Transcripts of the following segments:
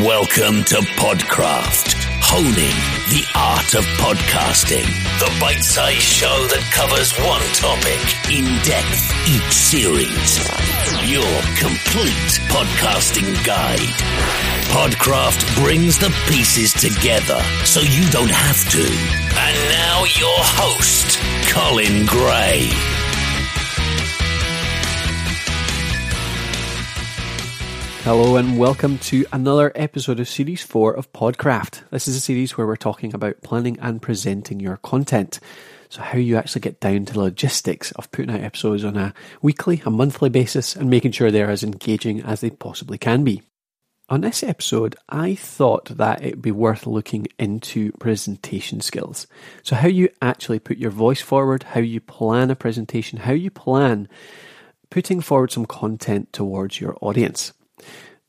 Welcome to Podcraft, honing the art of podcasting. The bite-sized show that covers one topic in depth each series. Your complete podcasting guide. Podcraft brings the pieces together so you don't have to. And now your host, Colin Gray. Hello and welcome to another episode of Series 4 of Podcraft. This is a series where we're talking about planning and presenting your content. So, how you actually get down to the logistics of putting out episodes on a weekly, a monthly basis, and making sure they're as engaging as they possibly can be. On this episode, I thought that it would be worth looking into presentation skills. So, how you actually put your voice forward, how you plan a presentation, how you plan putting forward some content towards your audience.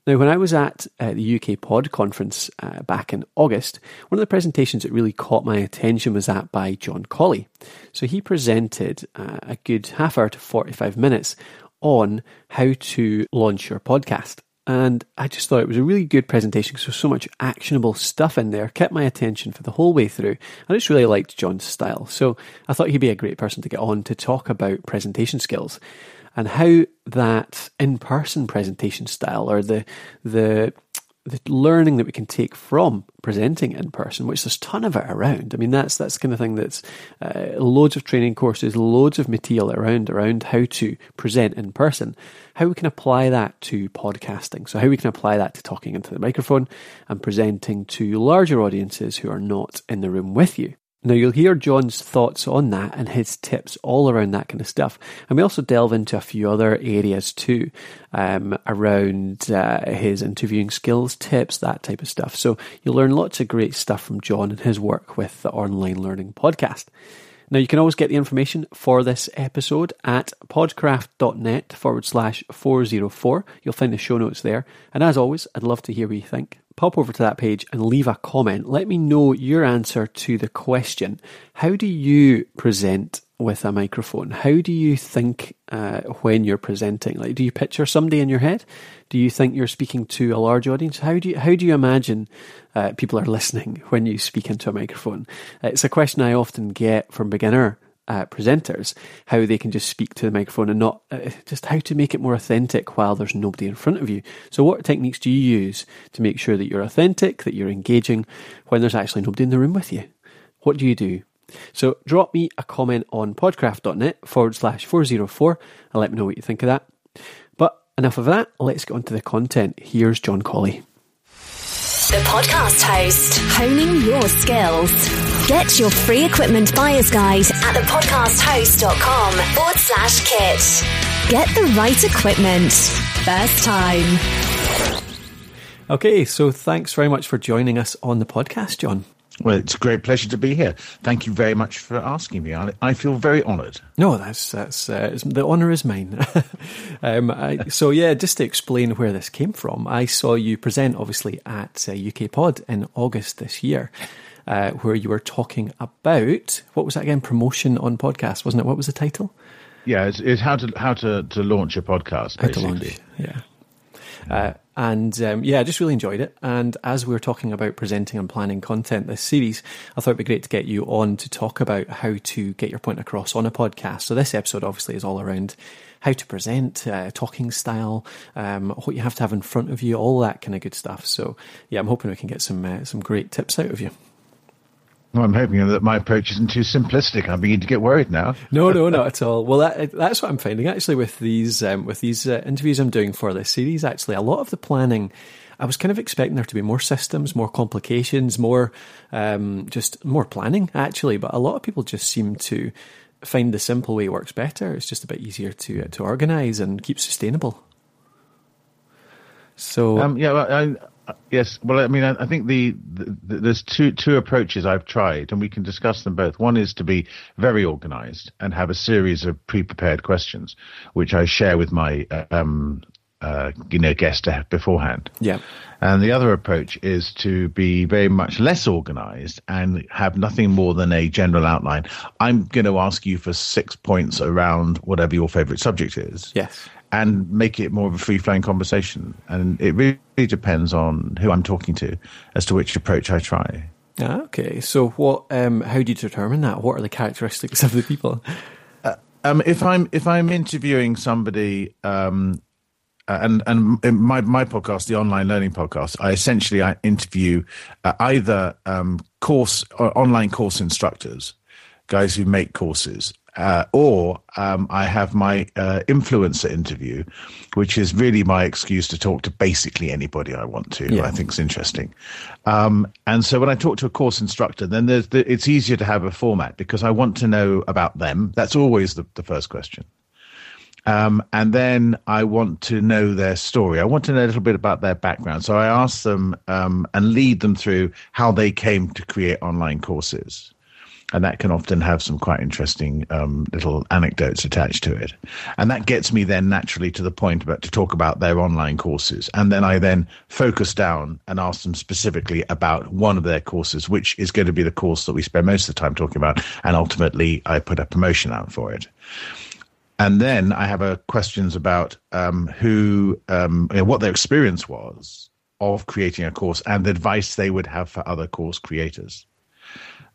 Now, when I was at uh, the UK Pod conference uh, back in August, one of the presentations that really caught my attention was that by John Colley. So he presented uh, a good half hour to 45 minutes on how to launch your podcast. And I just thought it was a really good presentation because there's so much actionable stuff in there, kept my attention for the whole way through. I just really liked John's style. So I thought he'd be a great person to get on to talk about presentation skills and how that in-person presentation style or the the the learning that we can take from presenting in person, which there's a ton of it around. I mean, that's that's kind of thing that's uh, loads of training courses, loads of material around around how to present in person. How we can apply that to podcasting. So how we can apply that to talking into the microphone and presenting to larger audiences who are not in the room with you. Now, you'll hear John's thoughts on that and his tips all around that kind of stuff. And we also delve into a few other areas too, um, around uh, his interviewing skills, tips, that type of stuff. So you'll learn lots of great stuff from John and his work with the Online Learning Podcast. Now, you can always get the information for this episode at podcraft.net forward slash 404. You'll find the show notes there. And as always, I'd love to hear what you think pop over to that page and leave a comment. Let me know your answer to the question How do you present with a microphone? How do you think uh, when you're presenting? Like, do you picture somebody in your head? Do you think you're speaking to a large audience? How do you, how do you imagine uh, people are listening when you speak into a microphone? It's a question I often get from beginner uh, presenters how they can just speak to the microphone and not uh, just how to make it more authentic while there's nobody in front of you. So, what techniques do you use to make sure that you're authentic, that you're engaging when there's actually nobody in the room with you? What do you do? So, drop me a comment on podcraft.net forward slash 404 and let me know what you think of that. But enough of that, let's get on to the content. Here's John Colley. The podcast host, honing your skills. Get your free equipment buyer's guide at thepodcasthost.com forward slash kit. Get the right equipment. First time. Okay, so thanks very much for joining us on the podcast, John. Well, it's a great pleasure to be here. Thank you very much for asking me. I, I feel very honoured. No, that's that's uh, the honour is mine. um, I, so yeah, just to explain where this came from, I saw you present obviously at uh, UK Pod in August this year, uh, where you were talking about what was that again? Promotion on podcast, wasn't it? What was the title? Yeah, it's, it's how to how to, to launch a podcast. Basically. How to launch, yeah. Uh, and um, yeah, I just really enjoyed it. And as we are talking about presenting and planning content this series, I thought it'd be great to get you on to talk about how to get your point across on a podcast. So this episode obviously is all around how to present, uh, talking style, um, what you have to have in front of you, all that kind of good stuff. So yeah, I'm hoping we can get some uh, some great tips out of you. Well, I'm hoping that my approach isn't too simplistic. I'm beginning to get worried now. no, no, not at all. Well, that, that's what I'm finding actually with these um, with these uh, interviews I'm doing for this series. Actually, a lot of the planning. I was kind of expecting there to be more systems, more complications, more um, just more planning actually. But a lot of people just seem to find the simple way works better. It's just a bit easier to uh, to organize and keep sustainable. So um, yeah, well, I, Yes, well, I mean, I, think the, the, the, there's two two approaches I've tried, and we can discuss them both. One is to be very organised and have a series of pre-prepared questions, which I share with my um, uh, you know guest beforehand. Yeah. And the other approach is to be very much less organized and have nothing more than a general outline. I'm going to ask you for six points around whatever your favorite subject is. Yes. And make it more of a free flowing conversation. And it really depends on who I'm talking to as to which approach I try. Ah, okay. So, what? Um, how do you determine that? What are the characteristics of the people? Uh, um, if I'm if I'm interviewing somebody, um, uh, and and my my podcast, the online learning podcast, I essentially I interview uh, either um, course or online course instructors, guys who make courses, uh, or um, I have my uh, influencer interview, which is really my excuse to talk to basically anybody I want to. Yeah. I think is interesting. Um, and so when I talk to a course instructor, then there's the, it's easier to have a format because I want to know about them. That's always the, the first question. Um, and then I want to know their story. I want to know a little bit about their background. So I ask them um, and lead them through how they came to create online courses. And that can often have some quite interesting um, little anecdotes attached to it. And that gets me then naturally to the point about to talk about their online courses. And then I then focus down and ask them specifically about one of their courses, which is going to be the course that we spend most of the time talking about. And ultimately, I put a promotion out for it and then I have a questions about um, who, um, what their experience was of creating a course and the advice they would have for other course creators.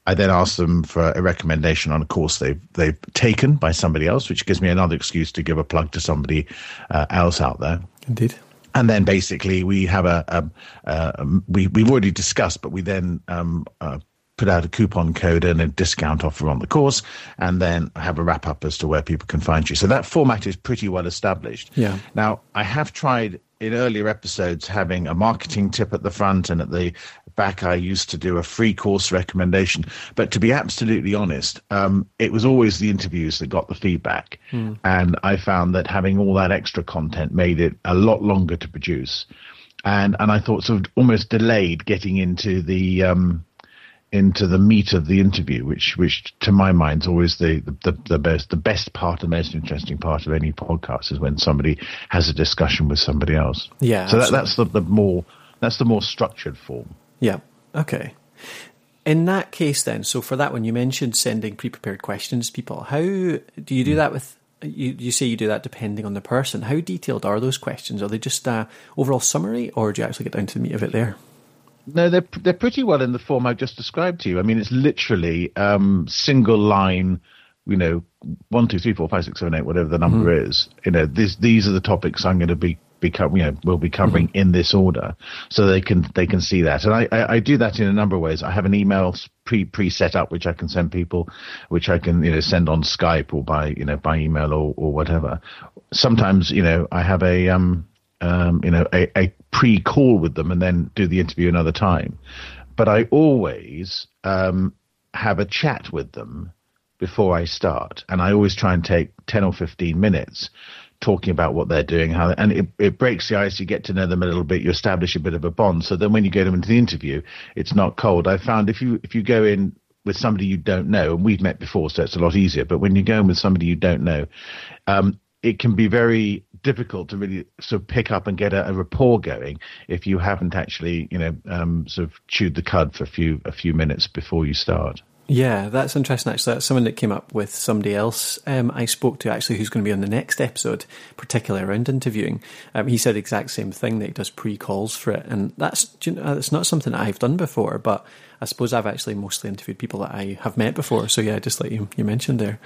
I then ask them for a recommendation on a course they've they've taken by somebody else, which gives me another excuse to give a plug to somebody uh, else out there. Indeed. And then basically we have a, a, a we we've already discussed, but we then um, uh, put out a coupon code and a discount offer on the course, and then have a wrap up as to where people can find you. So that format is pretty well established. Yeah. Now, I have tried in earlier episodes having a marketing tip at the front and at the back i used to do a free course recommendation but to be absolutely honest um, it was always the interviews that got the feedback mm. and i found that having all that extra content made it a lot longer to produce and and i thought sort of almost delayed getting into the um, into the meat of the interview, which, which to my mind is always the, the, the best, the best part, the most interesting part of any podcast is when somebody has a discussion with somebody else. Yeah. So that, that's the, the more, that's the more structured form. Yeah. Okay. In that case, then, so for that one, you mentioned sending pre-prepared questions to people. How do you do that with? You, you say you do that depending on the person. How detailed are those questions? Are they just a overall summary, or do you actually get down to the meat of it there? No, they're they're pretty well in the form I just described to you. I mean, it's literally um, single line. You know, one, two, three, four, five, six, seven, eight, whatever the number mm-hmm. is. You know, this, these are the topics I'm going to be be you know will be covering mm-hmm. in this order, so they can they can see that. And I, I, I, do that in a number of ways. I have an email pre pre set up which I can send people, which I can you know send on Skype or by you know by email or or whatever. Sometimes you know I have a um um, you know, a, a pre-call with them and then do the interview another time. But I always um, have a chat with them before I start, and I always try and take ten or fifteen minutes talking about what they're doing, how, and it, it breaks the ice. You get to know them a little bit. You establish a bit of a bond. So then when you get them into the interview, it's not cold. I found if you if you go in with somebody you don't know, and we've met before, so it's a lot easier. But when you go in with somebody you don't know, um, it can be very difficult to really sort of pick up and get a, a rapport going if you haven't actually, you know, um, sort of chewed the cud for a few a few minutes before you start. Yeah, that's interesting. Actually, that's someone that came up with somebody else um, I spoke to actually, who's going to be on the next episode, particularly around interviewing. Um, he said exact same thing that he does pre-calls for it, and that's you know, that's not something that I've done before. But I suppose I've actually mostly interviewed people that I have met before. So yeah, just like you, you mentioned there.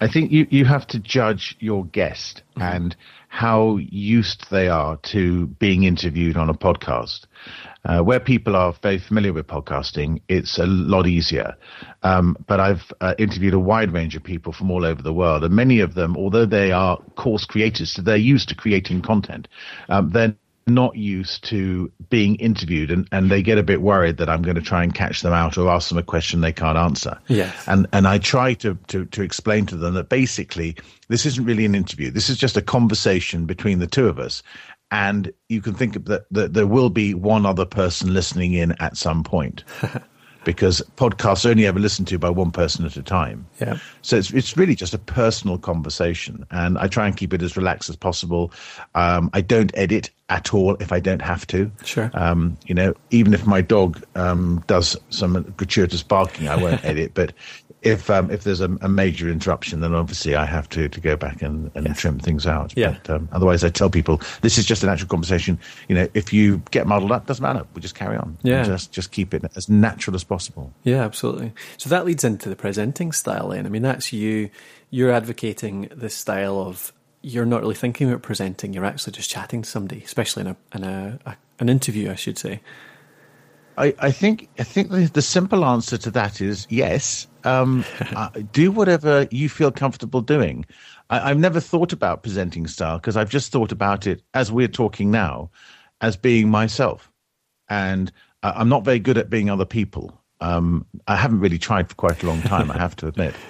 I think you, you have to judge your guest mm-hmm. and how used they are to being interviewed on a podcast. Uh, where people are very familiar with podcasting, it's a lot easier. Um, but I've uh, interviewed a wide range of people from all over the world, and many of them, although they are course creators, so they're used to creating content. Um, they're not used to being interviewed and, and they get a bit worried that I'm going to try and catch them out or ask them a question they can't answer. Yes. And and I try to, to, to explain to them that basically this isn't really an interview. This is just a conversation between the two of us. And you can think that, that there will be one other person listening in at some point. because podcasts are only ever listened to by one person at a time. Yeah. So it's it's really just a personal conversation, and I try and keep it as relaxed as possible. Um, I don't edit at all if I don't have to. Sure. Um, you know, even if my dog um, does some gratuitous barking, I won't edit. But if um, if there's a, a, major interruption, then obviously I have to, to go back and, and trim things out. Yeah. But um, otherwise, I tell people this is just a natural conversation. You know, if you get muddled up, doesn't matter. We just carry on. Yeah. Just just keep it as natural as possible. Yeah, absolutely. So that leads into the presenting style. Then I mean, that's you. You're advocating this style of you're not really thinking about presenting. You're actually just chatting to somebody, especially in a in a, a an interview, I should say. I, I think I think the, the, simple answer to that is yes. Um, uh, do whatever you feel comfortable doing. I, have never thought about presenting style because I've just thought about it as we're talking now, as being myself, and uh, I'm not very good at being other people. Um, I haven't really tried for quite a long time. I have to admit.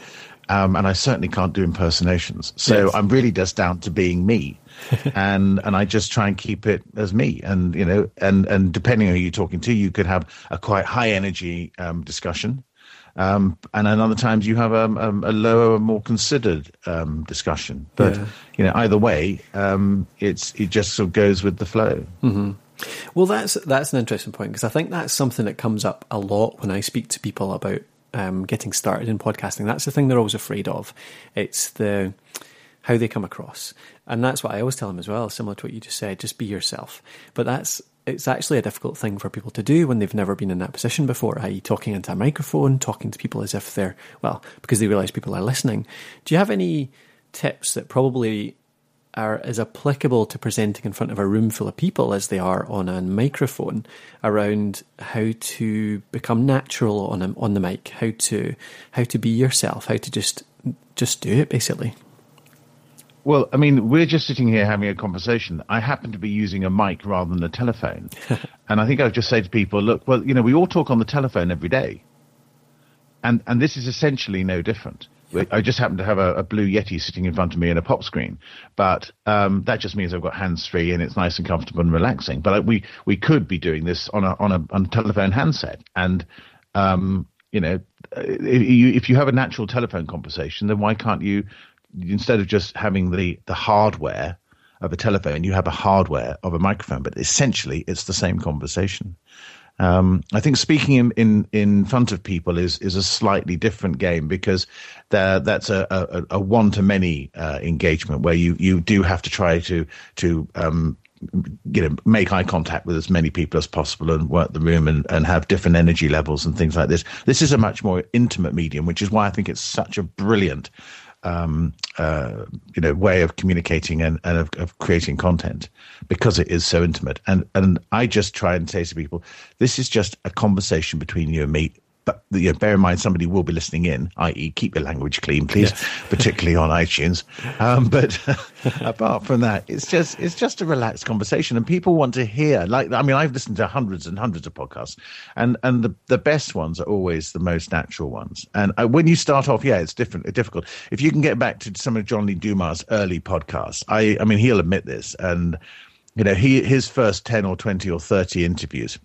Um, and I certainly can't do impersonations. So yes. I'm really just down to being me, and and I just try and keep it as me. And you know, and and depending on who you're talking to, you could have a quite high energy um, discussion, um, and then other times you have a, a, a lower, more considered um, discussion. But yeah. you know, either way, um, it's it just sort of goes with the flow. Mm-hmm. Well, that's that's an interesting point because I think that's something that comes up a lot when I speak to people about um, getting started in podcasting. That's the thing they're always afraid of. It's the how they come across, and that's what I always tell them as well. Similar to what you just said, just be yourself. But that's it's actually a difficult thing for people to do when they've never been in that position before, i.e., talking into a microphone, talking to people as if they're well, because they realise people are listening. Do you have any tips that probably are as applicable to presenting in front of a room full of people as they are on a microphone around how to become natural on a, on the mic, how to how to be yourself, how to just just do it basically. Well, I mean, we're just sitting here having a conversation. I happen to be using a mic rather than a telephone. and I think I would just say to people, look, well, you know, we all talk on the telephone every day. And and this is essentially no different. I just happen to have a, a, blue Yeti sitting in front of me and a pop screen, but um, that just means I've got hands free and it's nice and comfortable and relaxing. But we we could be doing this on a on a, on a telephone handset, and um, you know, if you, if you have a natural telephone conversation, then why can't you instead of just having the the hardware of a telephone, you have a hardware of a microphone, but essentially it's the same conversation. Um, I think speaking in, in, in front of people is is a slightly different game because that's a, a, a one to many uh, engagement where you, you do have to try to to um, you know make eye contact with as many people as possible and work the room and, and have different energy levels and things like this. This is a much more intimate medium, which is why I think it's such a brilliant um, uh, you know way of communicating and, and of, of, creating content because it is so intimate. And and I just try and say to people, this is just a conversation between you and me but you know, bear in mind somebody will be listening in, i.e., keep your language clean, please, yes. particularly on iTunes. Um, but apart from that, it's just it's just a relaxed conversation, and people want to hear. Like, I mean, I've listened to hundreds and hundreds of podcasts, and and the the best ones are always the most natural ones. And uh, when you start off, yeah, it's different, difficult. If you can get back to some of John Lee Dumas' early podcasts, I I mean, he'll admit this, and you know, he his first ten or twenty or thirty interviews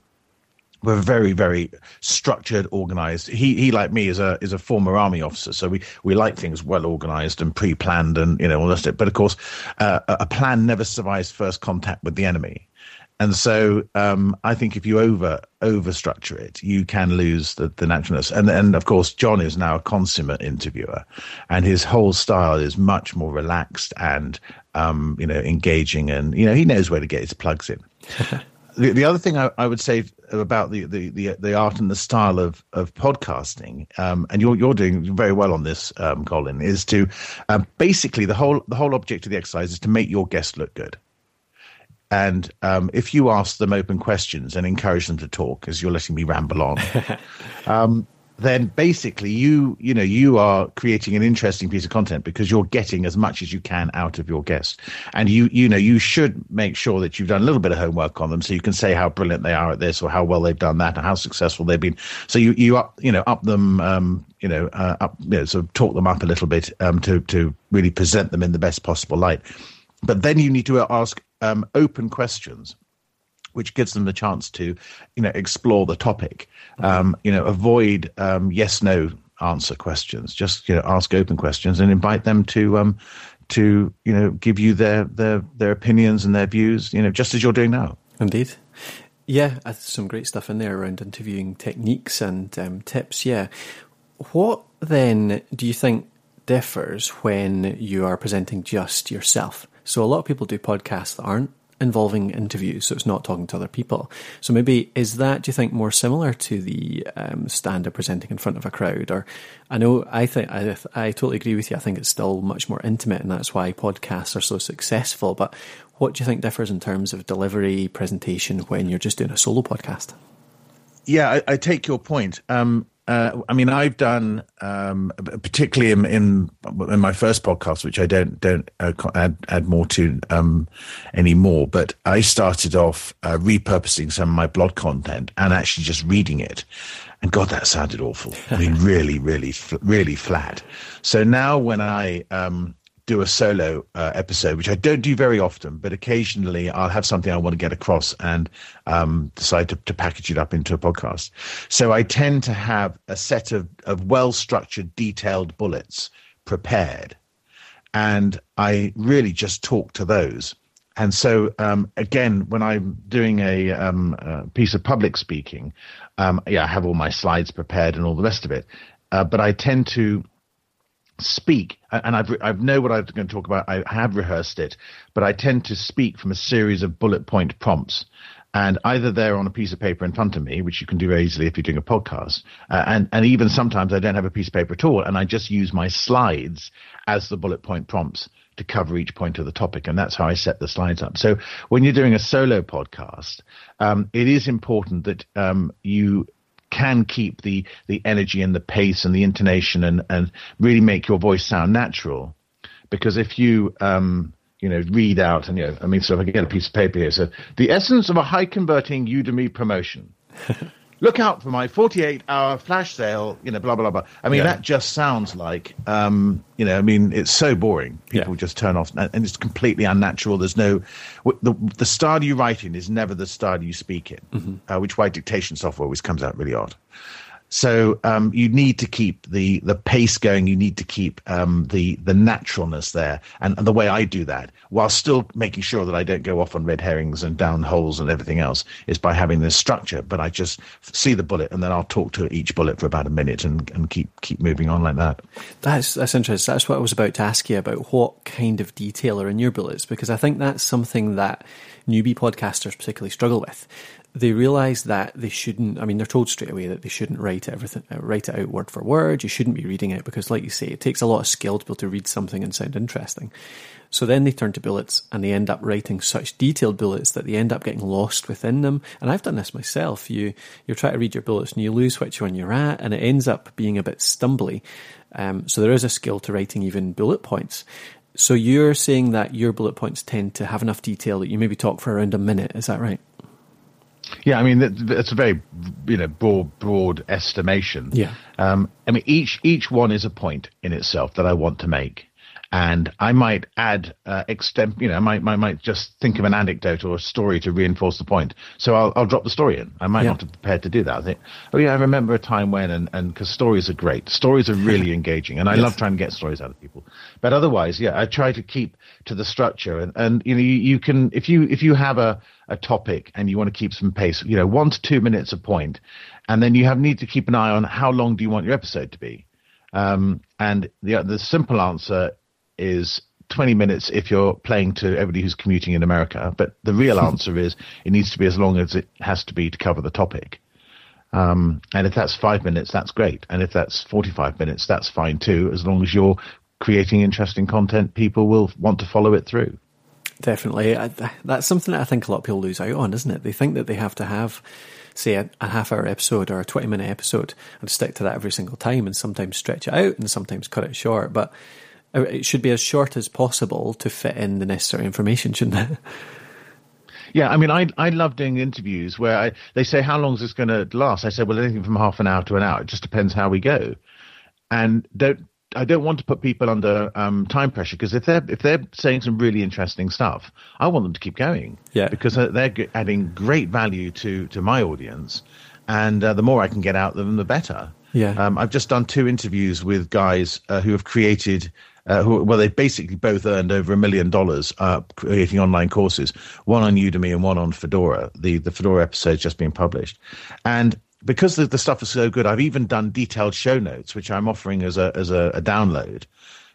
were very very structured organized he he like me is a is a former army officer so we we like things well organized and pre-planned and you know all that but of course uh, a plan never survives first contact with the enemy and so um, I think if you over over structure it, you can lose the, the naturalness. And and of course, John is now a consummate interviewer, and his whole style is much more relaxed and um, you know engaging, and you know he knows where to get his plugs in. the, the other thing I, I, would say about the, the, the, the, art and the style of, of podcasting, um, and you're, you're doing very well on this, um, Colin, is to um, basically the whole, the whole object of the exercise is to make your guest look good. And um, if you ask them open questions and encourage them to talk, as you're letting me ramble on, um, then basically you you know you are creating an interesting piece of content because you're getting as much as you can out of your guest and you you know you should make sure that you've done a little bit of homework on them so you can say how brilliant they are at this or how well they've done that and how successful they've been. So you you up you know up them um, you know uh, up you know sort of talk them up a little bit um, to to really present them in the best possible light. But then you need to ask um, open questions which gives them the chance to, you know, explore the topic. Um, you know, avoid um, yes no answer questions. Just you know, ask open questions and invite them to um, to you know give you their their their opinions and their views. You know, just as you're doing now. Indeed. Yeah, some great stuff in there around interviewing techniques and um, tips. Yeah. What then do you think differs when you are presenting just yourself? So a lot of people do podcasts that aren't involving interviews, so it's not talking to other people. So maybe is that do you think more similar to the um, standard presenting in front of a crowd? Or I know I think I, I totally agree with you. I think it's still much more intimate, and that's why podcasts are so successful. But what do you think differs in terms of delivery, presentation when you're just doing a solo podcast? Yeah, I, I take your point. Um, uh, I mean, I've done um, particularly in, in, in my first podcast, which I don't don't uh, add add more to um, anymore. But I started off uh, repurposing some of my blog content and actually just reading it. And God, that sounded awful. I mean, really, really, really flat. So now when I um, do a solo uh, episode, which I don't do very often, but occasionally I'll have something I want to get across and um, decide to, to, package it up into a podcast. So I tend to have a set of, of well structured, detailed bullets prepared. And I really just talk to those. And so, um, again, when I'm doing a, um, a piece of public speaking, um, yeah, I have all my slides prepared and all the rest of it. Uh, but I tend to speak, and I've I know what I'm going to talk about. I have rehearsed it, but I tend to speak from a series of bullet point prompts. And either they're on a piece of paper in front of me, which you can do very easily if you're doing a podcast, uh, and and even sometimes I don't have a piece of paper at all, and I just use my slides as the bullet point prompts to cover each point of the topic, and that's how I set the slides up. So when you're doing a solo podcast, um, it is important that um, you can keep the the energy and the pace and the intonation and and really make your voice sound natural. Because if you um you know read out and you know i mean so if i get a piece of paper here so the essence of a high converting udemy promotion look out for my 48 hour flash sale, you know, blah, blah, blah. I mean, yeah. that just sounds like, um, you know, I mean, it's so boring. People yeah. just turn off and it's completely unnatural. There's no, the, the style you write in is never the style you speak in, mm-hmm. uh, which why dictation software always comes out really odd. So um, you need to keep the the pace going. You need to keep um, the the naturalness there, and, and, the way I do that, while still making sure that I don't go off on red herrings and down holes and everything else, is by having this structure. But I just see the bullet, and then I'll talk to each bullet for about a minute, and, and keep keep moving on like that. That's that's interesting. That's what I was about to ask you about. What kind of detail are in your bullets? Because I think that's something that newbie podcasters particularly struggle with they realise that they shouldn't. I mean, they're told straight away that they shouldn't write everything, uh, write it out word for word. You shouldn't be reading it because, like you say, it takes a lot of skill to be able to read something and sound interesting. So then they turn to bullets and they end up writing such detailed bullets that they end up getting lost within them. And I've done this myself. You you try to read your bullets and you lose which one you're at, and it ends up being a bit stumbly. Um, so there is a skill to writing even bullet points. So you're saying that your bullet points tend to have enough detail that you maybe talk for around a minute. Is that right? Yeah, I mean it's a very you know broad broad estimation. Yeah. Um, I mean each each one is a point in itself that I want to make and I might add uh. You know, I might, might might just think of an anecdote or a story to reinforce the point. So I'll I'll drop the story in. I might yeah. not have prepared to do that. I think, oh yeah, I remember a time when, and and because stories are great. Stories are really engaging, and I yes. love trying to get stories out of people. But otherwise, yeah, I try to keep to the structure, and and you know, you, you can if you if you have a a topic and you want to keep some pace, you know, one to two minutes a point, and then you have need to keep an eye on how long do you want your episode to be. Um, and the the simple answer is 20 minutes if you're playing to everybody who's commuting in America. But the real answer is it needs to be as long as it has to be to cover the topic. Um, and if that's five minutes, that's great. And if that's 45 minutes, that's fine too, as long as you're creating interesting content, people will want to follow it through. Definitely. That's something that I think a lot of people lose out on, isn't it? They think that they have to have, say, a, a half hour episode or a 20 minute episode and stick to that every single time and sometimes stretch it out and sometimes cut it short. But it should be as short as possible to fit in the necessary information, shouldn't it? Yeah, I mean, I I love doing interviews where I, they say, "How long is this going to last?" I said, "Well, anything from half an hour to an hour. It just depends how we go." And don't I don't want to put people under um, time pressure because if they're if they're saying some really interesting stuff, I want them to keep going. Yeah. Because they're adding great value to to my audience, and uh, the more I can get out of them, the better. Yeah. Um, I've just done two interviews with guys uh, who have created. Uh, who, well, they've basically both earned over a million dollars uh, creating online courses. One on Udemy and one on Fedora. The the Fedora episode's just been published, and because the, the stuff is so good, I've even done detailed show notes, which I'm offering as a as a, a download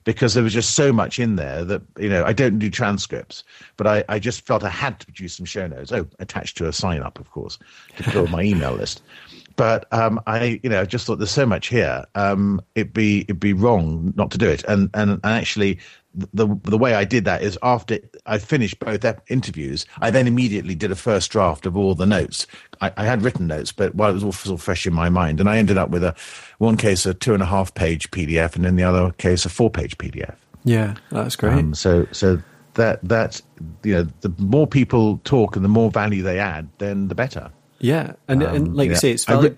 because there was just so much in there that you know I don't do transcripts, but I, I just felt I had to produce some show notes. Oh, attached to a sign up, of course, to build my email list. But um, I, you know, just thought there's so much here. Um, it'd be it'd be wrong not to do it. And and, and actually, the the way I did that is after I finished both interviews, I then immediately did a first draft of all the notes. I, I had written notes, but while well, it was all, all fresh in my mind, and I ended up with a one case a two and a half page PDF, and in the other case a four page PDF. Yeah, that's great. Um, so so that that you know, the more people talk and the more value they add, then the better. Yeah, and um, and like yeah. you say, it's valuable.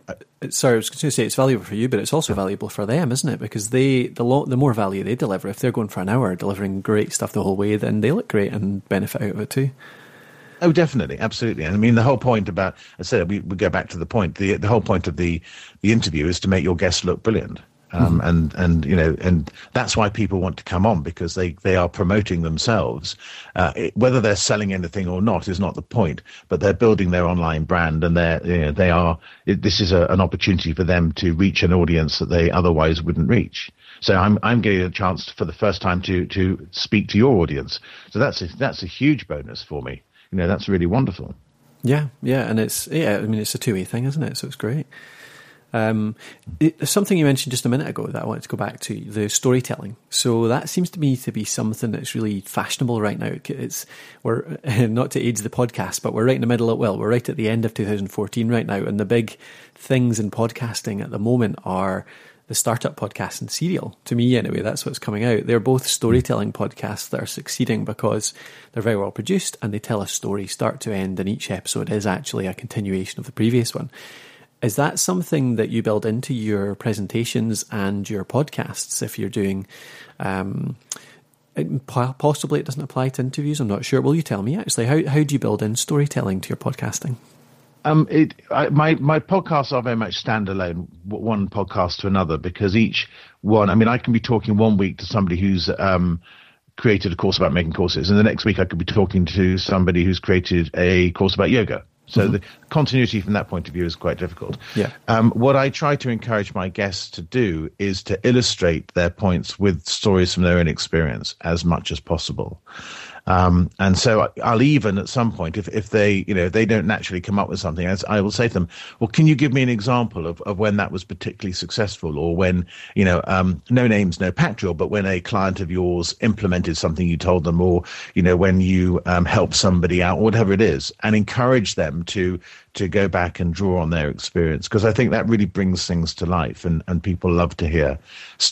Sorry, I was going to say it's valuable for you, but it's also valuable for them, isn't it? Because they the lo- the more value they deliver, if they're going for an hour delivering great stuff the whole way, then they look great and benefit out of it too. Oh, definitely, absolutely. And I mean, the whole point about I said we, we go back to the point. The the whole point of the the interview is to make your guests look brilliant. Um, mm-hmm. and and you know and that's why people want to come on because they they are promoting themselves. Uh, it, whether they're selling anything or not is not the point but they're building their online brand and they're you know, they are it, this is a, an opportunity for them to reach an audience that they otherwise wouldn't reach. So I'm I'm getting a chance for the first time to to speak to your audience. So that's a, that's a huge bonus for me. You know that's really wonderful. Yeah yeah and it's yeah I mean it's a two way thing isn't it? So it's great um, it, something you mentioned just a minute ago that I wanted to go back to the storytelling. So that seems to me to be something that's really fashionable right now. It's we're not to age the podcast, but we're right in the middle of well, we're right at the end of 2014 right now, and the big things in podcasting at the moment are the startup podcast and serial. To me, anyway, that's what's coming out. They're both storytelling podcasts that are succeeding because they're very well produced and they tell a story start to end, and each episode is actually a continuation of the previous one. Is that something that you build into your presentations and your podcasts if you're doing? Um, possibly it doesn't apply to interviews. I'm not sure. Will you tell me actually how how do you build in storytelling to your podcasting? Um, it I, my my podcasts are very much standalone, one podcast to another, because each one. I mean, I can be talking one week to somebody who's um, created a course about making courses, and the next week I could be talking to somebody who's created a course about yoga. So mm-hmm. the continuity from that point of view is quite difficult. Yeah. Um, what I try to encourage my guests to do is to illustrate their points with stories from their own experience as much as possible. Um, and so I'll even at some point, if, if they, you know, they don't naturally come up with something, I will say to them, well, can you give me an example of, of when that was particularly successful or when, you know, um, no names, no pack but when a client of yours implemented something you told them or, you know, when you um, help somebody out, whatever it is, and encourage them to to go back and draw on their experience because I think that really brings things to life and, and people love to hear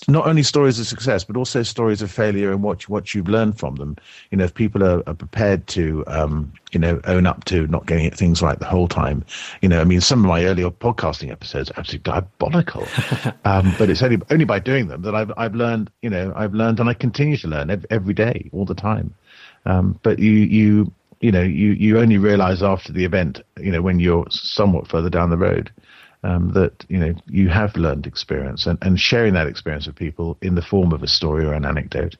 not only stories of success but also stories of failure and what what you've learned from them. You know, people are, are prepared to um, you know own up to not getting things right the whole time, you know, I mean, some of my earlier podcasting episodes are absolutely diabolical, um, but it's only only by doing them that I've I've learned. You know, I've learned and I continue to learn every, every day, all the time. Um, but you you you know you you only realize after the event you know when you're somewhat further down the road um, that you know you have learned experience and, and sharing that experience with people in the form of a story or an anecdote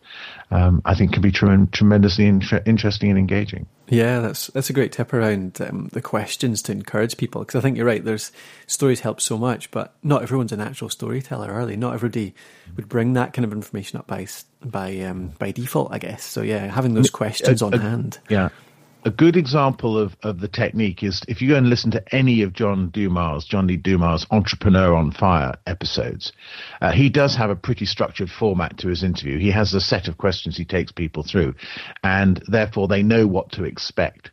um, I think can be tre- tremendously in- interesting and engaging. Yeah that's that's a great tip around um, the questions to encourage people because I think you're right there's stories help so much but not everyone's a natural storyteller are they? Not everybody would bring that kind of information up by by um, by default I guess. So yeah having those questions on hand. yeah a good example of, of the technique is if you go and listen to any of John Dumas, John Lee Dumas' Entrepreneur on Fire episodes, uh, he does have a pretty structured format to his interview. He has a set of questions he takes people through, and therefore they know what to expect.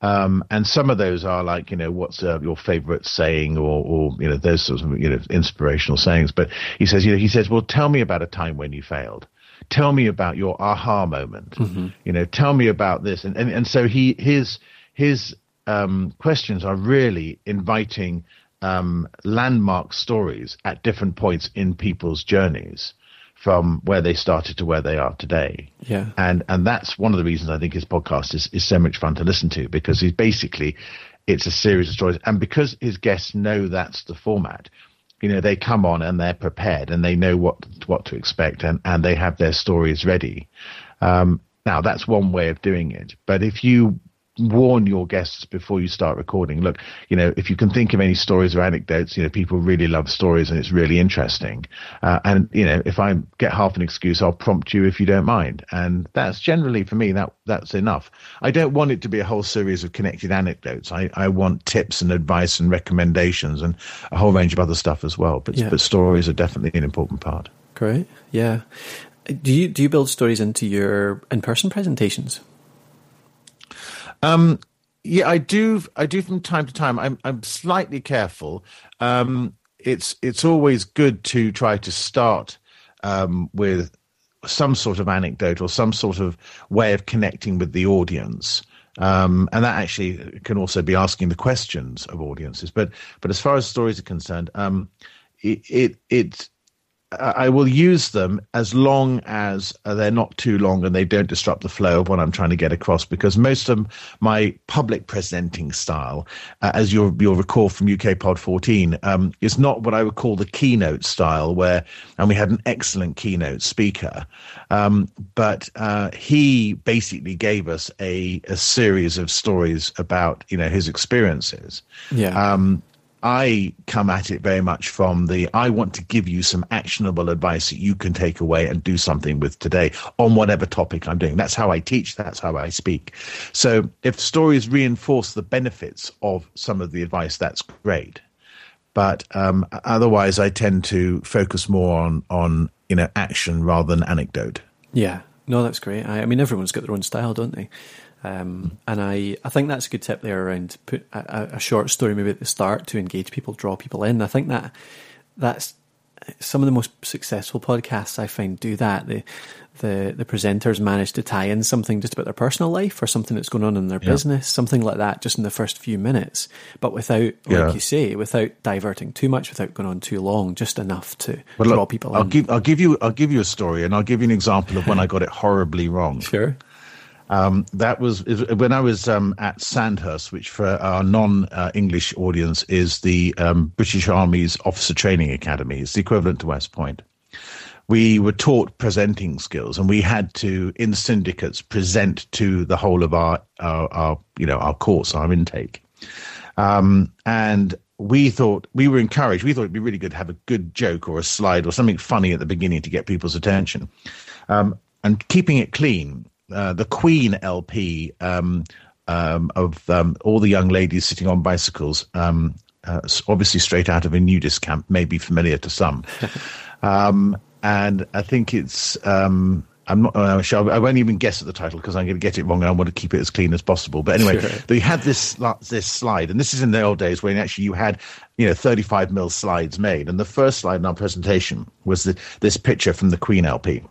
Um, and some of those are like, you know, what's uh, your favorite saying or, or, you know, those sorts of, you know, inspirational sayings. But he says, you know, he says, well, tell me about a time when you failed tell me about your aha moment. Mm-hmm. You know, tell me about this. And, and, and so he, his, his, um, questions are really inviting, um, landmark stories at different points in people's journeys from where they started to where they are today. Yeah. And and that's one of the reasons I think his podcast is, is so much fun to listen to because he's basically it's a series of stories and because his guests know that's the format, you know, they come on and they're prepared and they know what what to expect and, and they have their stories ready. Um, now that's one way of doing it. But if you warn your guests before you start recording. Look, you know, if you can think of any stories or anecdotes, you know, people really love stories and it's really interesting. Uh, and you know, if I get half an excuse, I'll prompt you if you don't mind. And that's generally for me that that's enough. I don't want it to be a whole series of connected anecdotes. I, I want tips and advice and recommendations and a whole range of other stuff as well. But Yeah. but stories are definitely an important part. Great. Yeah. Do you do you build stories into your in person presentations? Um, yeah, I do. I do from time to time. I'm I'm slightly careful. Um, it's it's always good to try to start um, with some sort of anecdote or some sort of way of connecting with the audience. Um, and that actually can also be asking the questions of audiences. But but as far as stories are concerned, um, it it, it I will use them as long as they're not too long and they don't disrupt the flow of what I'm trying to get across. Because most of my public presenting style, uh, as you'll, you'll recall from UK Pod 14, um, is not what I would call the keynote style, where and we had an excellent keynote speaker, um, but uh, he basically gave us a, a series of stories about you know his experiences. Yeah. Um, I come at it very much from the I want to give you some actionable advice that you can take away and do something with today on whatever topic I'm doing. That's how I teach, that's how I speak. So if stories reinforce the benefits of some of the advice, that's great. But um, otherwise, I tend to focus more on on you know action rather than anecdote. Yeah, no, that's great. I, I mean, everyone's got their own style, don't they? Um, and I, I think that's a good tip there around put a, a short story maybe at the start to engage people, draw people in. I think that that's some of the most successful podcasts I find do that. The the the presenters manage to tie in something just about their personal life or something that's going on in their Yeah. business, something like that, just in the first few minutes, but without, like Yeah. you say, without diverting too much, without going on too long, just enough to But draw look, people I'll in. give I'll give you I'll give you a story, and I'll give you an example of when I got it horribly wrong. sure. Um, that was when I was um, at Sandhurst, which for our non-English audience is the um, British Army's Officer Training Academy. It's the equivalent to West Point. We were taught presenting skills, and we had to, in syndicates, present to the whole of our, our, our you know, our course, our intake. Um, and we thought we were encouraged. We thought it'd be really good to have a good joke or a slide or something funny at the beginning to get people's attention. Um, and keeping it clean, uh, the Queen LP um, um, of um, all the young ladies sitting on bicycles, um, uh, obviously straight out of a nudist camp, may be familiar to some. um, and I think it's. Um, I'm not. Uh, shall, I won't even guess at the title because I'm going to get it wrong, and I want to keep it as clean as possible. But anyway, Sure. they had this this slide, and this is in the old days when actually you had you know 35 mil slides made, and the first slide in our presentation was the, this picture from the Queen LP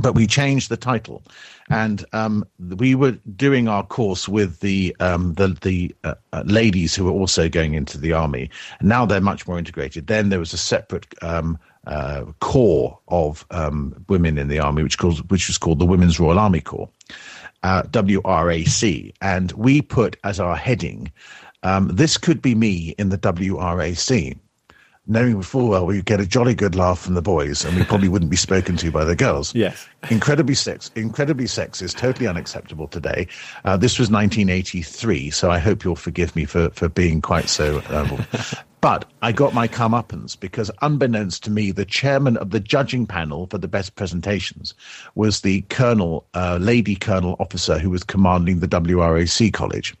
but we changed the title, and um, we were doing our course with the um, the, the uh, uh, ladies who were also going into the army. And now they're much more integrated. Then there was a separate um, uh, corps of um, women in the army, which called which was called the Women's Royal Army Corps, uh, WRAC, and we put as our heading, um, "This could be me in the WRAC." Knowing full well we'd get a jolly good laugh from the boys and we probably wouldn't be spoken to by the girls. Yes. incredibly sex, incredibly sexist, totally unacceptable today. Uh, this was 1983, so I hope you'll forgive me for for being quite so. Uh, but I got my comeuppance because, unbeknownst to me, the chairman of the judging panel for the best presentations was the colonel, uh, lady colonel officer who was commanding the WRAC college.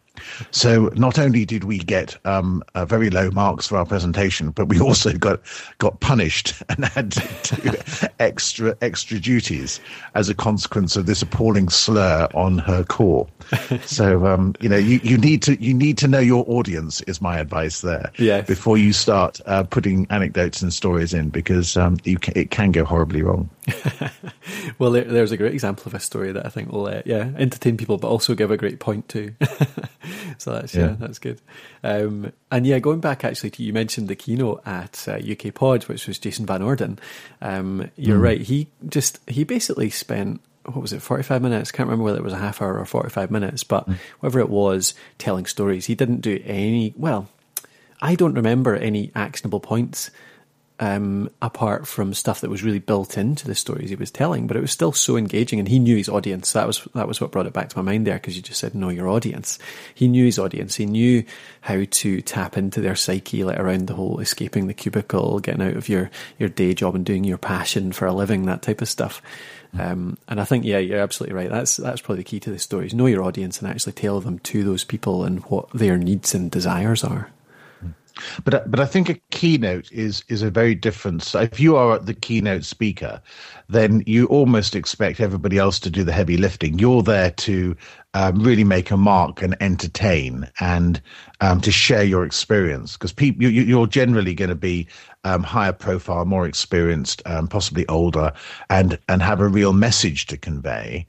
So not only did we get um, uh, very low marks for our presentation, but we also got got punished and had to do extra extra duties as a consequence of this appalling slur on her corps. So um, you know you, you need to you need to know your audience is my advice there. Before you start uh, putting anecdotes and stories in, because um, you ca- it can go horribly wrong. Well, there, there's a great example of a story that I think will, uh, yeah, entertain people, but also give a great point too. so that's yeah, yeah that's good. Um, and yeah, going back actually to you mentioned the keynote at uh, UK Pod, which was Jason Van Orden. Um, you're mm. right. He just he basically spent what was it, 45 minutes? Can't remember whether it was a half hour or 45 minutes, but mm. whatever it was, telling stories. He didn't do any, well, I don't remember any actionable points um, apart from stuff that was really built into the stories he was telling, but it was still so engaging, and he knew his audience. That was that was what brought it back to my mind there, because you just said know your audience. He knew his audience. He knew how to tap into their psyche, like around the whole escaping the cubicle, getting out of your your day job and doing your passion for a living, that type of stuff. Um, and I think, yeah, you're absolutely right. That's that's probably the key to the stories. Know your audience and actually tailor them to those people and what their needs and desires are. But but I think a keynote is is a very different. So if you are the keynote speaker, then you almost expect everybody else to do the heavy lifting. You're there to um, really make a mark and entertain and um, to share your experience because people you, you're generally going to be um, higher profile, more experienced, um, possibly older, and and have a real message to convey.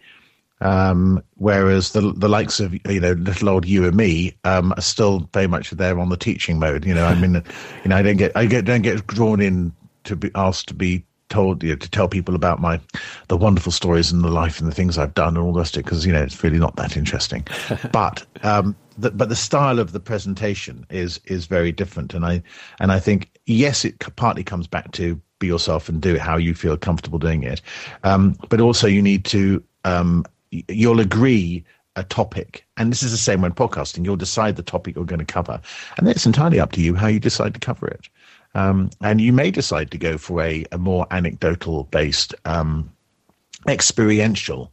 Um, whereas the the likes of you know little old you and me um, are still very much there on the teaching mode. You know, I mean, you know, I don't get I get don't get drawn in to be asked to be told you know, to tell people about my the wonderful stories and the life and the things I've done and all the rest of it because you know it's really not that interesting. but um, the, but the style of the presentation is is very different, and I and I think yes, it partly comes back to be yourself and do it how you feel comfortable doing it, um, but also you need to um, you'll agree a topic. And this is the same when podcasting. You'll decide the topic you're going to cover. And it's entirely up to you how you decide to cover it. Um, and you may decide to go for a, a more anecdotal based, um, experiential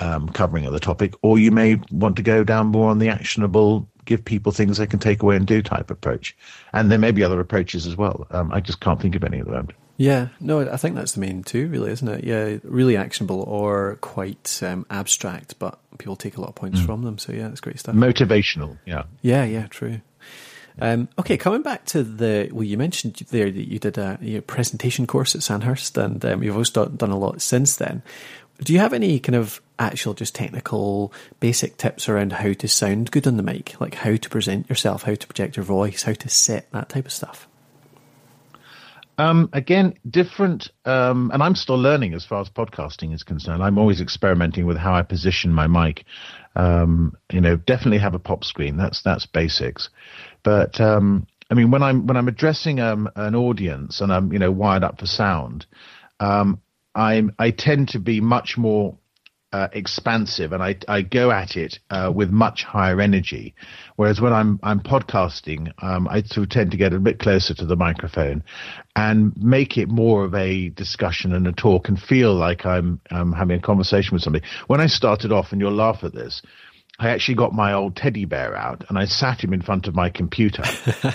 um, covering of the topic, or you may want to go down more on the actionable, give people things they can take away and do type approach. And there may be other approaches as well. Um, I just can't think of any at the moment. Yeah, no, I think that's the main two, really, isn't it? Yeah, really actionable or quite um, abstract, but people take a lot of points mm. from them. So yeah, that's great stuff. Motivational, yeah, yeah, yeah, true. Um, okay, coming back to the well, you mentioned there that you did a, a presentation course at Sandhurst, and um, you've also done a lot since then. Do you have any kind of actual, just technical, basic tips around how to sound good on the mic, like how to present yourself, how to project your voice, how to set that type of stuff? Um, again, different, um, and I'm still learning as far as podcasting is concerned. I'm always experimenting with how I position my mic. Um, you know, definitely have a pop screen. That's that's basics. But um, I mean, when I'm when I'm addressing um, an audience and I'm you know wired up for sound, um, I'm I tend to be much more uh, expansive and I, I go at it uh, with much higher energy. Whereas when I'm I'm podcasting, um, I sort of tend to get a bit closer to the microphone and make it more of a discussion and a talk and feel like I'm I'm having a conversation with somebody. When I started off, and you'll laugh at this, I actually got my old teddy bear out and I sat him in front of my computer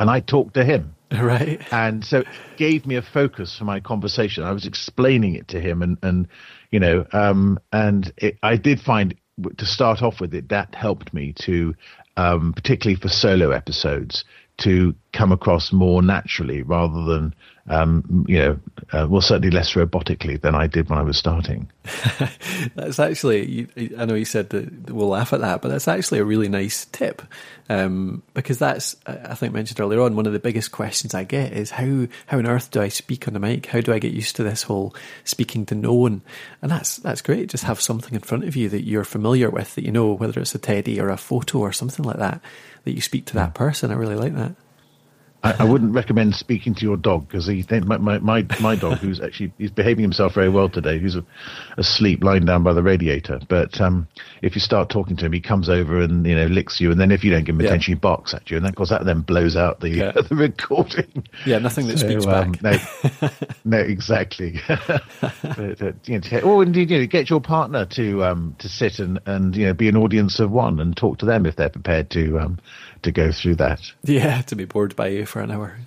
and I talked to him. Right. And so it gave me a focus for my conversation. I was explaining it to him and, and you know, um, and it, I did find to start off with it that helped me to, um, particularly for solo episodes, to come across more naturally rather than um, you know, uh, well, certainly less robotically than I did when I was starting. that's actually, I know you said that we'll laugh at that, but that's actually a really nice tip um, because that's, I think mentioned earlier on, one of the biggest questions I get is how how on earth do I speak on the mic? How do I get used to this whole speaking to no one? And that's that's great. Just have something in front of you that you're familiar with, that you know, whether it's a teddy or a photo or something like that, that you speak to that person. I really like that. I, I, wouldn't recommend speaking to your dog because he my, my, my my dog who's actually he's behaving himself very well today. Who's a, asleep, lying down by the radiator. But um, if you start talking to him, he comes over and you know licks you, and then if you don't give him yeah. attention, he barks at you, and then of course that then blows out the yeah. the recording. Yeah, nothing that so, speaks um, back. No, no, exactly. but, uh, you know, or indeed, you know, get your partner to um, to sit and and you know be an audience of one and talk to them if they're prepared to um, to go through that. Yeah, to be bored by you for an hour.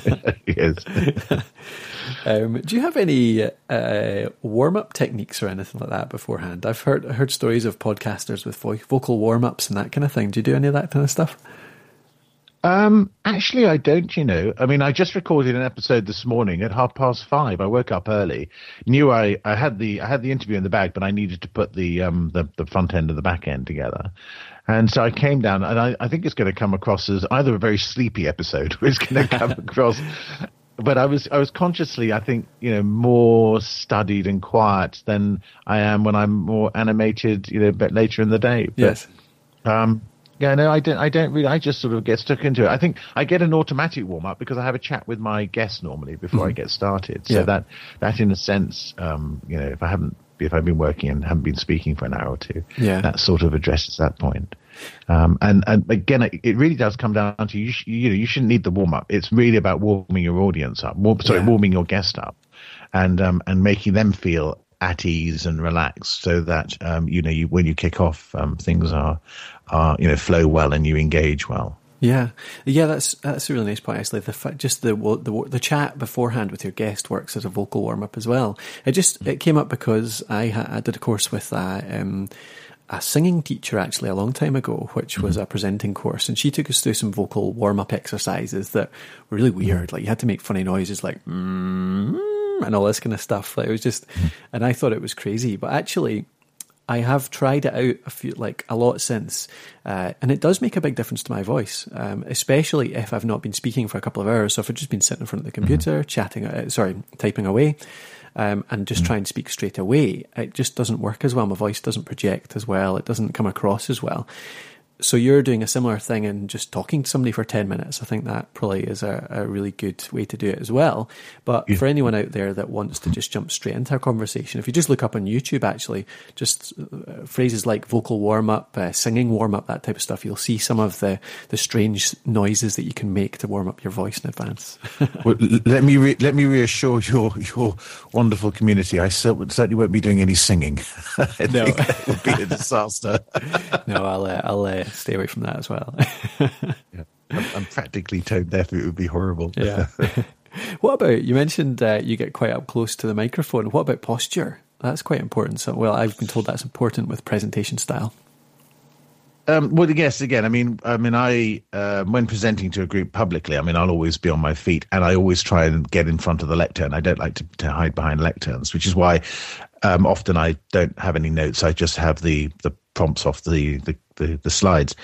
yes. um, do you have any uh, warm up techniques or anything like that beforehand? I've heard heard stories of podcasters with vo- vocal warm ups and that kind of thing. Do you do any of that kind of stuff? Um, actually, I don't. You know, I mean, I just recorded an episode this morning at half past five. I woke up early, knew I, I had the I had the interview in the bag, but I needed to put the um the, the front end and the back end together, And so I came down, and I, I think it's going to come across as either a very sleepy episode, or it's going to come across. But I was I was consciously, I think, you know, more studied and quiet than I am when I'm more animated, you know, a bit later in the day. But, Yes. Um, yeah, no, I don't. I don't really. I just sort of get stuck into it. I think I get an automatic warm up because I have a chat with my guests normally before I get started. So Yeah. that that, in a sense, um, you know, if I haven't, if I've been working and haven't been speaking for an hour or two, Yeah. that sort of addresses that point. Um, and and again, it, it really does come down to you. Sh- you know, you shouldn't need the warm up. It's really about warming your audience up. Warm, sorry, Yeah. warming your guest up, and um, and making them feel at ease and relaxed, so that um, you know, you when you kick off, um, things are are you know flow well and you engage well. Yeah, yeah, that's that's a really nice point. Actually, the just the the the chat beforehand with your guest works as a vocal warm up as well. It just it came up because I, ha- I did a course with a, um, a singing teacher actually a long time ago, which was a presenting course, and she took us through some vocal warm up exercises that were really weird. Like you had to make funny noises, like mm, and all this kind of stuff. Like it was just, and I thought it was crazy, but actually. I have tried it out a few, like a lot since, uh, and it does make a big difference to my voice, um, especially if I've not been speaking for a couple of hours. So if I've just been sitting in front of the computer, chatting, uh, sorry, typing away, um, and just try and speak straight away, it just doesn't work as well. My voice doesn't project as well. It doesn't come across as well. So you're doing a similar thing and just talking to somebody for 10 minutes. I think that probably is a, a really good way to do it as well. But for anyone out there that wants to just jump straight into a conversation, if you just look up on YouTube, actually, just uh, phrases like vocal warm up, uh, singing warm up, that type of stuff, you'll see some of the, the strange noises that you can make to warm up your voice in advance. Well, let me re- let me reassure your your wonderful community. I cer- certainly won't be doing any singing. No. that would be a disaster. no, I'll, uh, I'll uh, stay away from that as well. Yeah. I'm, I'm practically tone deaf. It would be horrible. Yeah. what about you mentioned uh, you get quite up close to the microphone? What about posture? That's quite important. So, well, I've been told that's important with presentation style. Um, well, yes. Again, I mean, I mean, I uh, when presenting to a group publicly, I mean, I'll always be on my feet, and I always try and get in front of the lectern. I don't like to, to hide behind lecterns, which is why um, often I don't have any notes. I just have the the prompts off the the, the, the slides.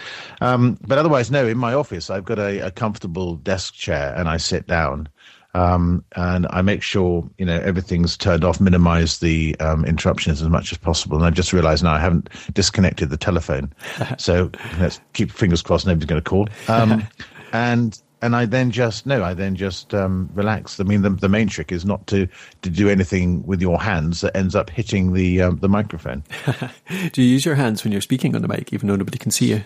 Um, but otherwise, no. In my office, I've got a, a comfortable desk chair, and I sit down. Um, and I make sure you know everything's turned off, minimize the um, interruptions as much as possible. And I just realised now I haven't disconnected the telephone, so let's keep fingers crossed nobody's going to call. Um, and and I then just no, I then just um, relax. I mean, the, the main trick is not to to do anything with your hands that ends up hitting the um, the microphone. Do you use your hands when you're speaking on the mic, even though nobody can see you?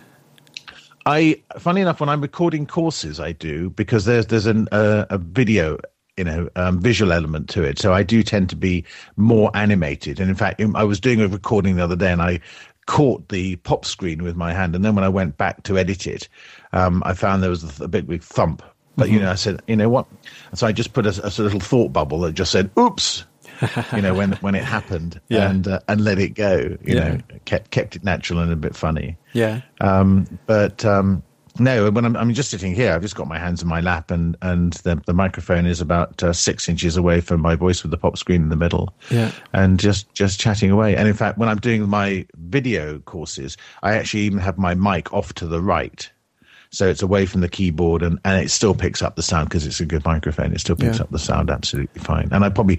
I, funny enough, when I'm recording courses, I do because there's there's an, uh, a video, you know, um, visual element to it. So I do tend to be more animated. And in fact, I was doing a recording the other day, and I caught the pop screen with my hand, and then when I went back to edit it, um, I found there was a, big big thump. But you know, I said, you know what? And so I just put a, a little thought bubble that just said, "Oops." you know when when it happened Yeah. and uh, and let it go you Yeah. know kept kept it natural and a bit funny Yeah. um, but um, no, when I'm, I'm just sitting here, I've just got my hands in my lap, and and the, the microphone is about uh, six inches away from my voice with the pop screen in the middle. Yeah. and just just chatting away. And in fact, when I'm doing my video courses, I actually even have my mic off to the right. So it's away from the keyboard and, and it still picks up the sound because it's a good microphone. It still picks Yeah. up the sound absolutely fine. And I probably,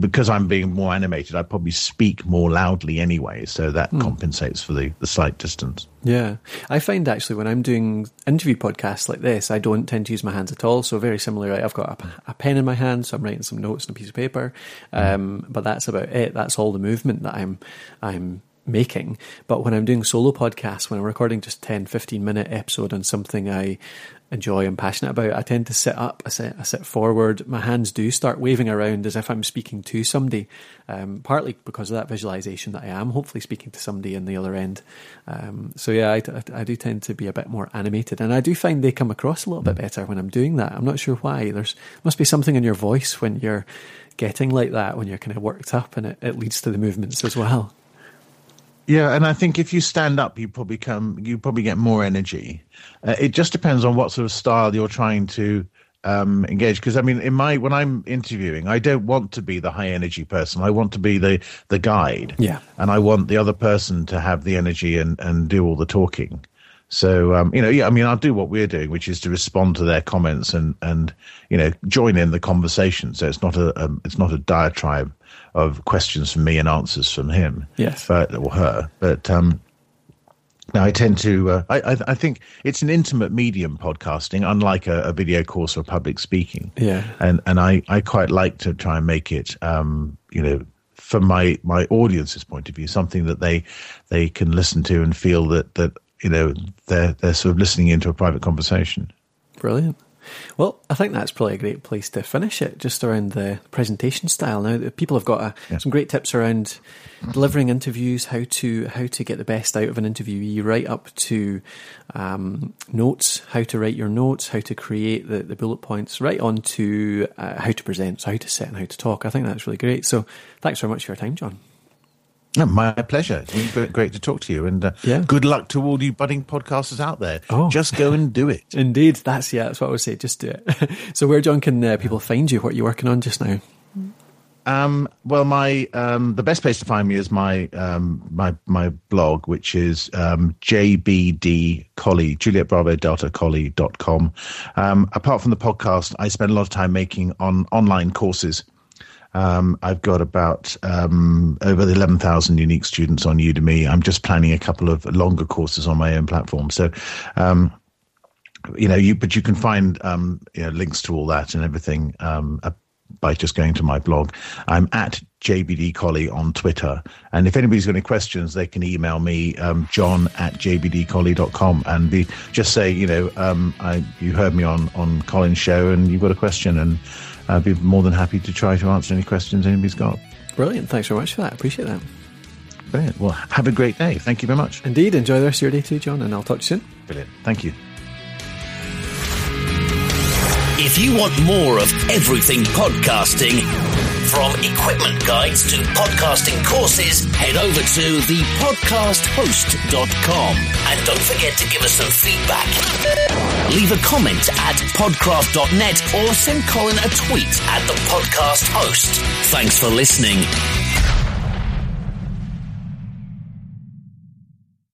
because I'm being more animated, I probably speak more loudly anyway. So that compensates for the, the slight distance. Yeah. I find actually when I'm doing interview podcasts like this, I don't tend to use my hands at all. So very similar. I've got a, a pen in my hand, so I'm writing some notes on a piece of paper. Um, but that's about it. That's all the movement that I'm, I'm making. But when I'm doing solo podcasts, when I'm recording just 10, 15 minute episode on something I enjoy and passionate about, I tend to sit up, I sit, I sit forward. My hands do start waving around as if I'm speaking to somebody, um, partly because of that visualization that I am hopefully speaking to somebody in the other end. Um, so yeah, I, I- do tend to be a bit more animated, and I do find they come across a little bit better when I'm doing that. I'm not sure why. There's must be something in your voice when you're getting like that, when you're kind of worked up, and it, it leads to the movements as well. Yeah, and I think if you stand up, you probably come, you probably get more energy. Uh, it just depends on what sort of style you're trying to um, engage. Because I mean, in my when I'm interviewing, I don't want to be the high energy person. I want to be the the guide. Yeah. and I want the other person to have the energy and and do all the talking. So um, you know, yeah, I mean, I'll do what we're doing, which is to respond to their comments and and you know join in the conversation. So it's not a um, it's not a diatribe of questions from me and answers from him, yes, but or her. But um, now I tend to uh, I, I, I think it's an intimate medium podcasting, unlike a, a, video course or public speaking. Yeah, and and I I quite like to try and make it um, you know from my my audience's point of view something that they they can listen to and feel that that you know they're they're sort of listening into a private conversation. Brilliant. Well, I think that's probably a great place to finish it, just around the presentation style. Now, people have got a, yeah. some great tips around delivering interviews, how to how to get the best out of an interviewee, right up to um, notes, how to write your notes, how to create the, the bullet points, right on to uh, how to present, so how to set and how to talk. I think that's really great. So, thanks very much for your time, John. My pleasure. It's been great to talk to you, and uh, yeah. good luck to all you budding podcasters out there. Oh. Just go and do it. Indeed, that's yeah, that's what I would say. Just do it. so, where John can uh, people find you? What are you working on just now? Um, well, my um, the best place to find me is my um, my my blog, which is um, jbd colley Juliet Bravo Delta Colley.com. Um, apart from the podcast, I spend a lot of time making on online courses um, I've got about um, over 11,000 unique students on Udemy. I'm just planning a couple of longer courses on my own platform. So, um, you know, you but you can find um, you know, links to all that and everything um, by just going to my blog. I'm at JBD Colley on Twitter. And if anybody's got any questions, they can email me, um, john at jbdcolley.com and be, just say, you know, um, I, you heard me on, on Colin's show and you've got a question. And I'd be more than happy to try to answer any questions anybody's got. Brilliant. Thanks very much for that. Appreciate that. Brilliant. Well, have a great day. Thank you very much. Indeed. Enjoy the rest of your day too, John, and I'll talk to you soon. Brilliant. Thank you. If you want more of everything podcasting, from equipment guides to podcasting courses, head over to thepodcasthost.com. And don't forget to give us some feedback. Leave a comment at podcraft.net or send Colin a tweet at the podcast host. Thanks for listening.